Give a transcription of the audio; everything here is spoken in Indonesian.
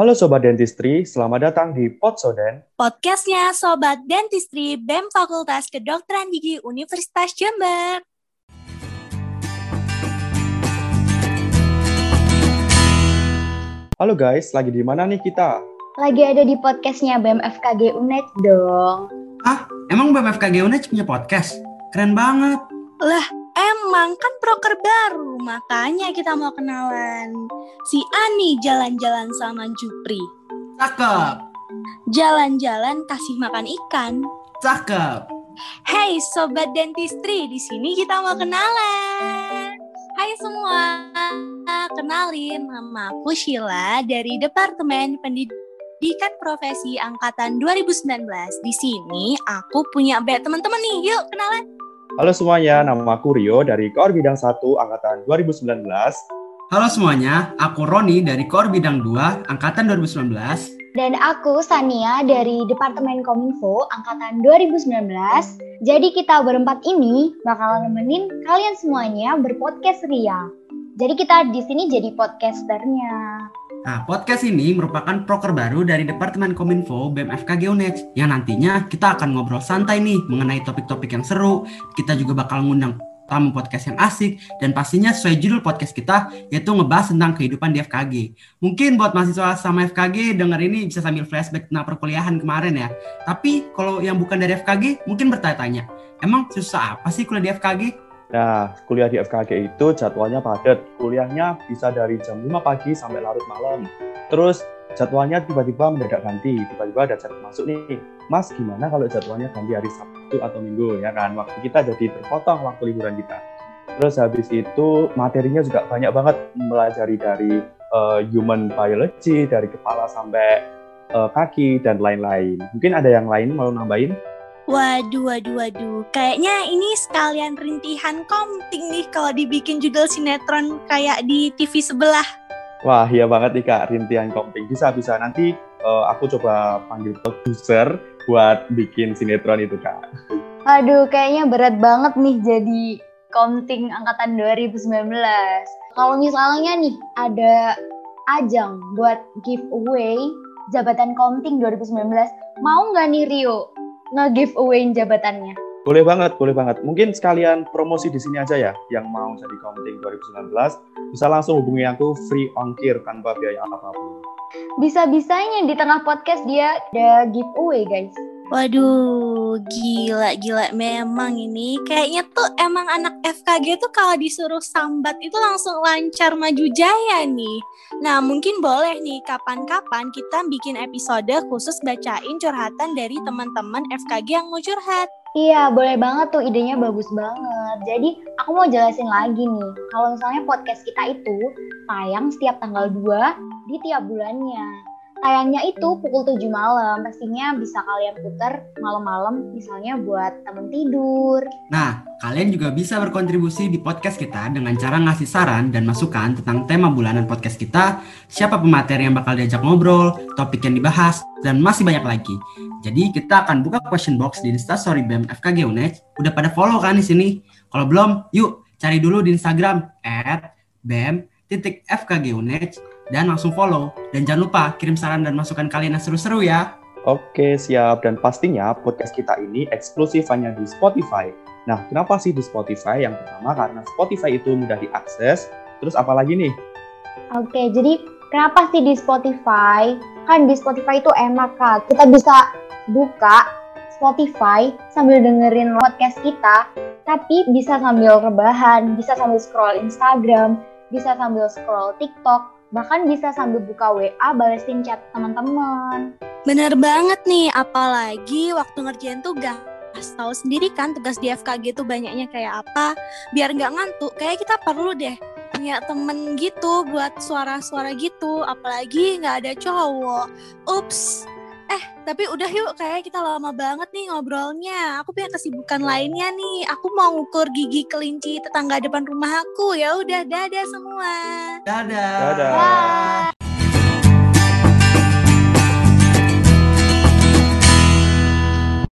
Halo Sobat Dentistry, selamat datang di Podsoden. Podcastnya Sobat Dentistry BEM Fakultas Kedokteran Gigi Universitas Jember. Halo guys, lagi di mana nih kita? Lagi ada di podcastnya BEM FKG UNED dong. Ah, emang BMFKG UNED punya podcast? Keren banget. Lah, emang kan proker baru, makanya kita mau kenalan. Si Ani jalan-jalan sama Jupri. Cakep, Jalan-jalan kasih makan ikan. cakep. Hey sobat dentistry, di sini kita mau kenalan. Hai semua, kenalin nama aku Sheila dari Departemen Pendidikan Profesi Angkatan 2019. Di sini aku punya banyak teman-teman nih, yuk kenalan. Halo semuanya, nama aku Rio dari Kor Bidang 1 Angkatan 2019. Halo semuanya, aku Roni dari Kor Bidang 2, Angkatan 2019. Dan aku Sania dari Departemen Kominfo Angkatan 2019. Jadi kita berempat ini bakalan nemenin kalian semuanya berpodcast Ria. Jadi kita di sini jadi podcasternya. Nah, podcast ini merupakan proker baru dari Departemen Kominfo BMFKG UNED yang nantinya kita akan ngobrol santai nih mengenai topik-topik yang seru. Kita juga bakal ngundang tamu podcast yang asik dan pastinya sesuai judul podcast kita yaitu ngebahas tentang kehidupan di FKG. Mungkin buat mahasiswa sama FKG denger ini bisa sambil flashback tentang perkuliahan kemarin ya. Tapi kalau yang bukan dari FKG mungkin bertanya-tanya, emang susah apa sih kuliah di FKG? Nah, kuliah di FKG itu jadwalnya padat. Kuliahnya bisa dari jam 5 pagi sampai larut malam. Terus jadwalnya tiba-tiba mendadak ganti. Tiba-tiba ada chat masuk nih, Mas gimana kalau jadwalnya ganti hari Sabtu atau Minggu ya kan? Waktu kita jadi terpotong waktu liburan kita. Terus habis itu materinya juga banyak banget melajari dari uh, human biology, dari kepala sampai uh, kaki dan lain-lain. Mungkin ada yang lain mau nambahin? Waduh, waduh, waduh. Kayaknya ini sekalian rintihan komting nih kalau dibikin judul sinetron kayak di TV sebelah. Wah, iya banget nih Kak, rintihan komping. Bisa-bisa nanti uh, aku coba panggil produser buat bikin sinetron itu Kak. Aduh, kayaknya berat banget nih jadi konting angkatan 2019. Kalau misalnya nih ada ajang buat giveaway jabatan konting 2019, mau nggak nih Rio nge-giveaway jabatannya? Boleh banget, boleh banget. Mungkin sekalian promosi di sini aja ya, yang mau jadi komting 2019, bisa langsung hubungi aku free ongkir tanpa biaya apa pun. Bisa-bisanya di tengah podcast dia ada giveaway guys. Waduh, gila, gila. Memang ini kayaknya tuh emang anak FKG tuh kalau disuruh sambat itu langsung lancar maju jaya nih. Nah, mungkin boleh nih kapan-kapan kita bikin episode khusus bacain curhatan dari teman-teman FKG yang mau curhat. Iya, boleh banget tuh idenya bagus banget. Jadi, aku mau jelasin lagi nih. Kalau misalnya podcast kita itu tayang setiap tanggal 2 di tiap bulannya. Tayangnya itu pukul 7 malam. Pastinya bisa kalian putar malam-malam misalnya buat temen tidur. Nah, kalian juga bisa berkontribusi di podcast kita dengan cara ngasih saran dan masukan tentang tema bulanan podcast kita, siapa pemateri yang bakal diajak ngobrol, topik yang dibahas, dan masih banyak lagi. Jadi kita akan buka question box di Instastory BEM FKG UNED. Udah pada follow kan di sini? Kalau belum, yuk cari dulu di Instagram at BEM titik FKG UNED dan langsung follow. Dan jangan lupa kirim saran dan masukan kalian yang seru-seru ya. Oke, siap. Dan pastinya podcast kita ini eksklusif hanya di Spotify. Nah, kenapa sih di Spotify? Yang pertama karena Spotify itu mudah diakses. Terus apa lagi nih? Oke, jadi kenapa sih di Spotify? Kan di Spotify itu enak kak. Kita bisa buka Spotify sambil dengerin podcast kita, tapi bisa sambil rebahan, bisa sambil scroll Instagram, bisa sambil scroll TikTok, bahkan bisa sambil buka WA balesin chat teman-teman. Bener banget nih, apalagi waktu ngerjain tugas. Tahu sendiri kan tugas di FKG tuh banyaknya kayak apa. Biar nggak ngantuk, kayak kita perlu deh punya temen gitu buat suara-suara gitu. Apalagi nggak ada cowok. Ups, Eh, tapi udah yuk, kayak kita lama banget nih ngobrolnya. Aku punya kesibukan lainnya nih. Aku mau ngukur gigi kelinci tetangga depan rumah aku. Ya udah, dadah semua. Dadah. Dadah. Bye.